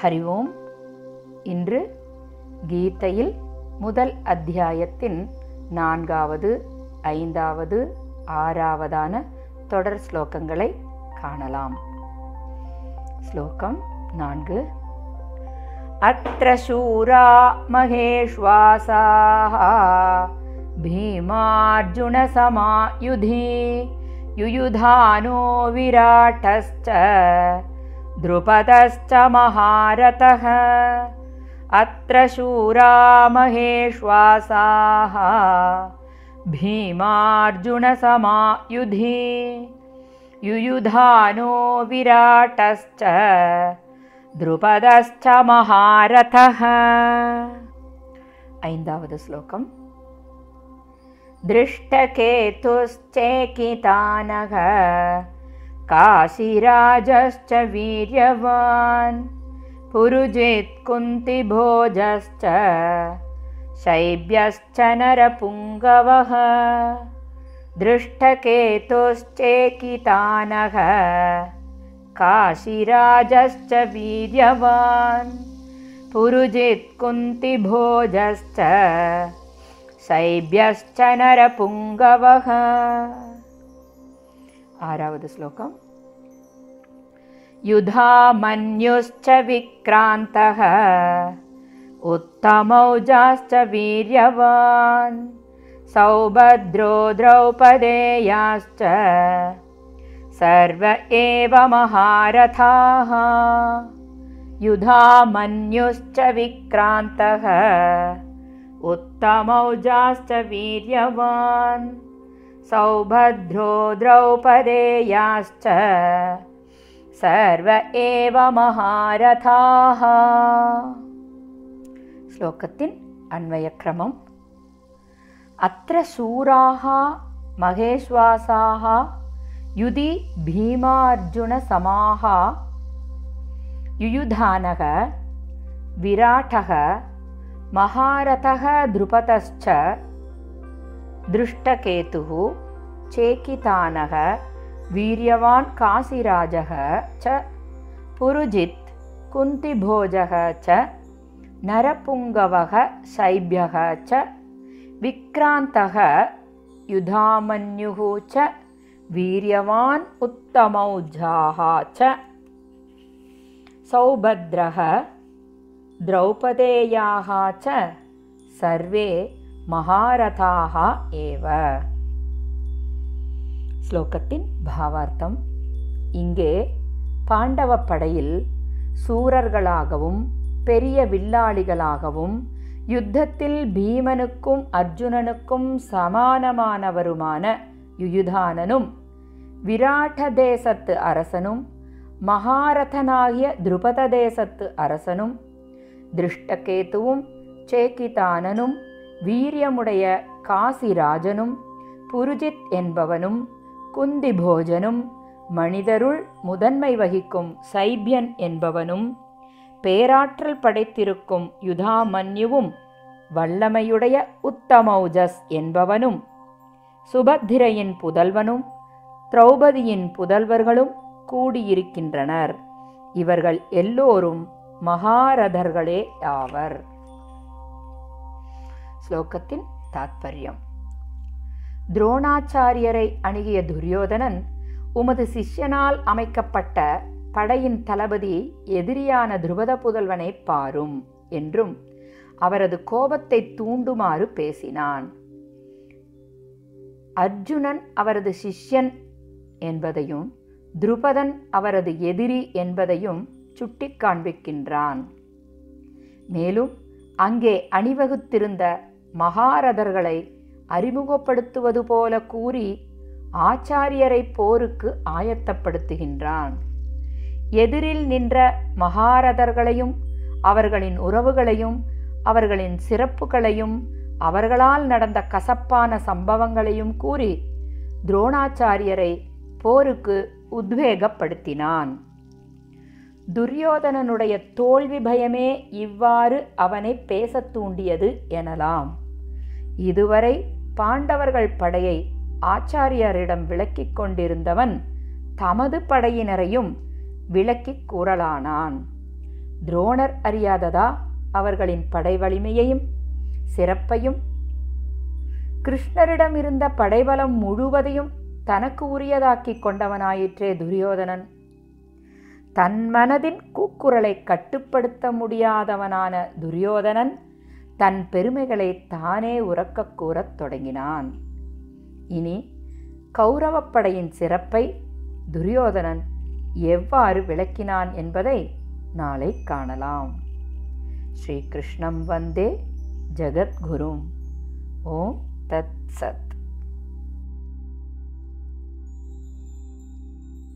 ஹரி ஓம் இன்று கீதையில் முதல் அத்தியாயத்தின் நான்காவது ஐந்தாவது ஆறாவதான தொடர் ஸ்லோகங்களை காணலாம் ஸ்லோகம் நான்கு अत्र शूरा महेश्वासाः भीमार्जुनसमायुधि युयुधानो विराटश्च द्रुपदश्च महारथः। अत्र शूरा महेश्वासाः भीमार्जुनसमायुधि। युयुधानो विराटश्च। द्रुपदश्च महारथः। ऐन्दावद् श्लोकम्। दृष्टकेतुश्चेकितानः काशीराजश्च वीर्यवान् पुरुजित्कुन्तिभोजश्च शैब्यश्च नरपुङ्गवः दृष्टकेतुश्चेकितानः काशीराजश्च वीर्यवान् पुरुजित्कुन्तिभोजश्च शैब्यश्च नरपुङ्गवः आरावद् श्लोकम् युधामन्युश्च विक्रान्तः उत्तमौजाश्च वीर्यवान् सौभद्रो द्रौपदेयाश्च सर्व एव महारथाः युधामन्युश्च विक्रान्तः उत्तमौजाश्च वीर्यवान् सौभद्रो द्रौपदेयाश्च सर्व एव महारथाः। श्लोकतिन् अन्वयक्रमम्। अत्र शूराः महेश्वासाः युधि भीमार्जुनसमाः युयुधानः विराटः महारथः ध्रुपतश्च दृष्टकेतुः चेकितानः वीर्यवान् काशिराजः च पुरुजित् कुन्तिभोजः च नरपुङ्गवः शैब्यः च विक्रान्तः युधामन्युः च वीर्यवान् उत्तमौजाः च। सौभद्रः द्रौपदेयाः च सर्वे மகாரதாக ஏவ. ஸ்லோகத்தின் பாவார்த்தம். இங்கே பாண்டவ படையில் சூரர்களாகவும் பெரிய வில்லாளிகளாகவும் யுத்தத்தில் பீமனுக்கும் அர்ஜுனனுக்கும் சமானமானவருமான யுயுதானனும் விராட்ட தேசத்து அரசனும் மகாரதனாகிய திருபத தேசத்து அரசனும் திருஷ்டகேத்துவும் சேகிதானனும் வீரியமுடைய காசிராஜனும் புருஜித் என்பவனும் குந்திபோஜனும் மனிதருள் முதன்மை வகிக்கும் சைபியன் என்பவனும் பேராற்றல் படைத்திருக்கும் யுதாமன்யுவும் வல்லமையுடைய உத்தமௌஜஸ் என்பவனும் சுபத்திரையின் புதல்வனும் திரௌபதியின் புதல்வர்களும் கூடியிருக்கின்றனர். இவர்கள் எல்லோரும் மகாரதர்களே ஆவர். ஸ்லோகத்தின் தாத்பரியம். துரோணாச்சாரியரை அணுகிய துரியோதனன் உமது சிஷ்யனால் அமைக்கப்பட்ட படையின் தளபதி எதிரியான துருபத புதல்வனை பாரும் என்றும் அவரது கோபத்தை தூண்டுமாறு பேசினான். அர்ஜுனன் அவரது சிஷ்யன் என்பதையும் துருபதன் அவரது எதிரி என்பதையும் சுட்டி காண்பிக்கின்றான் மேலும் அங்கே அணிவகுத்திருந்த மகாரதர்களை அறிமுகப்படுத்துவது போல கூறி ஆச்சாரியரை போருக்கு ஆயத்தப்படுத்துகின்றான். எதிரில் நின்ற மகாரதர்களையும் அவர்களின் உறவுகளையும் அவர்களின் சிறப்புகளையும் அவர்களால் நடந்த கசப்பான சம்பவங்களையும் கூறி துரோணாச்சாரியரை போருக்கு உத்வேகப்படுத்தினான். துரியோதனனுடைய தோல்வி பயமே இவ்வாறு அவனை பேசத் தூண்டியது எனலாம். இதுவரை பாண்டவர்கள் படையை ஆச்சாரியரிடம் விளக்கிக் கொண்டிருந்தவன் தமது படையினரையும் விளக்கிக் கூறலானான். துரோணர் அறியாததா அவர்களின் படை வலிமையையும் சிறப்பையும்? கிருஷ்ணரிடம் இருந்த படைபலம் முழுவதையும் தனக்கு உரியதாக்கிக் கொண்டவனாயிற்றே துரியோதனன். தன் மனதின் கூக்குரலை கட்டுப்படுத்த முடியாதவனான துரியோதனன் தன் பெருமைகளை தானே உறக்கக் கூறத் தொடங்கினான். இனி கௌரவப்படையின் சிறப்பை துரியோதனன் எவ்வாறு விளக்கினான் என்பதை நாளை காணலாம். ஸ்ரீகிருஷ்ணம் வந்தே ஜகத்குரும் ஓம் தத் சத்.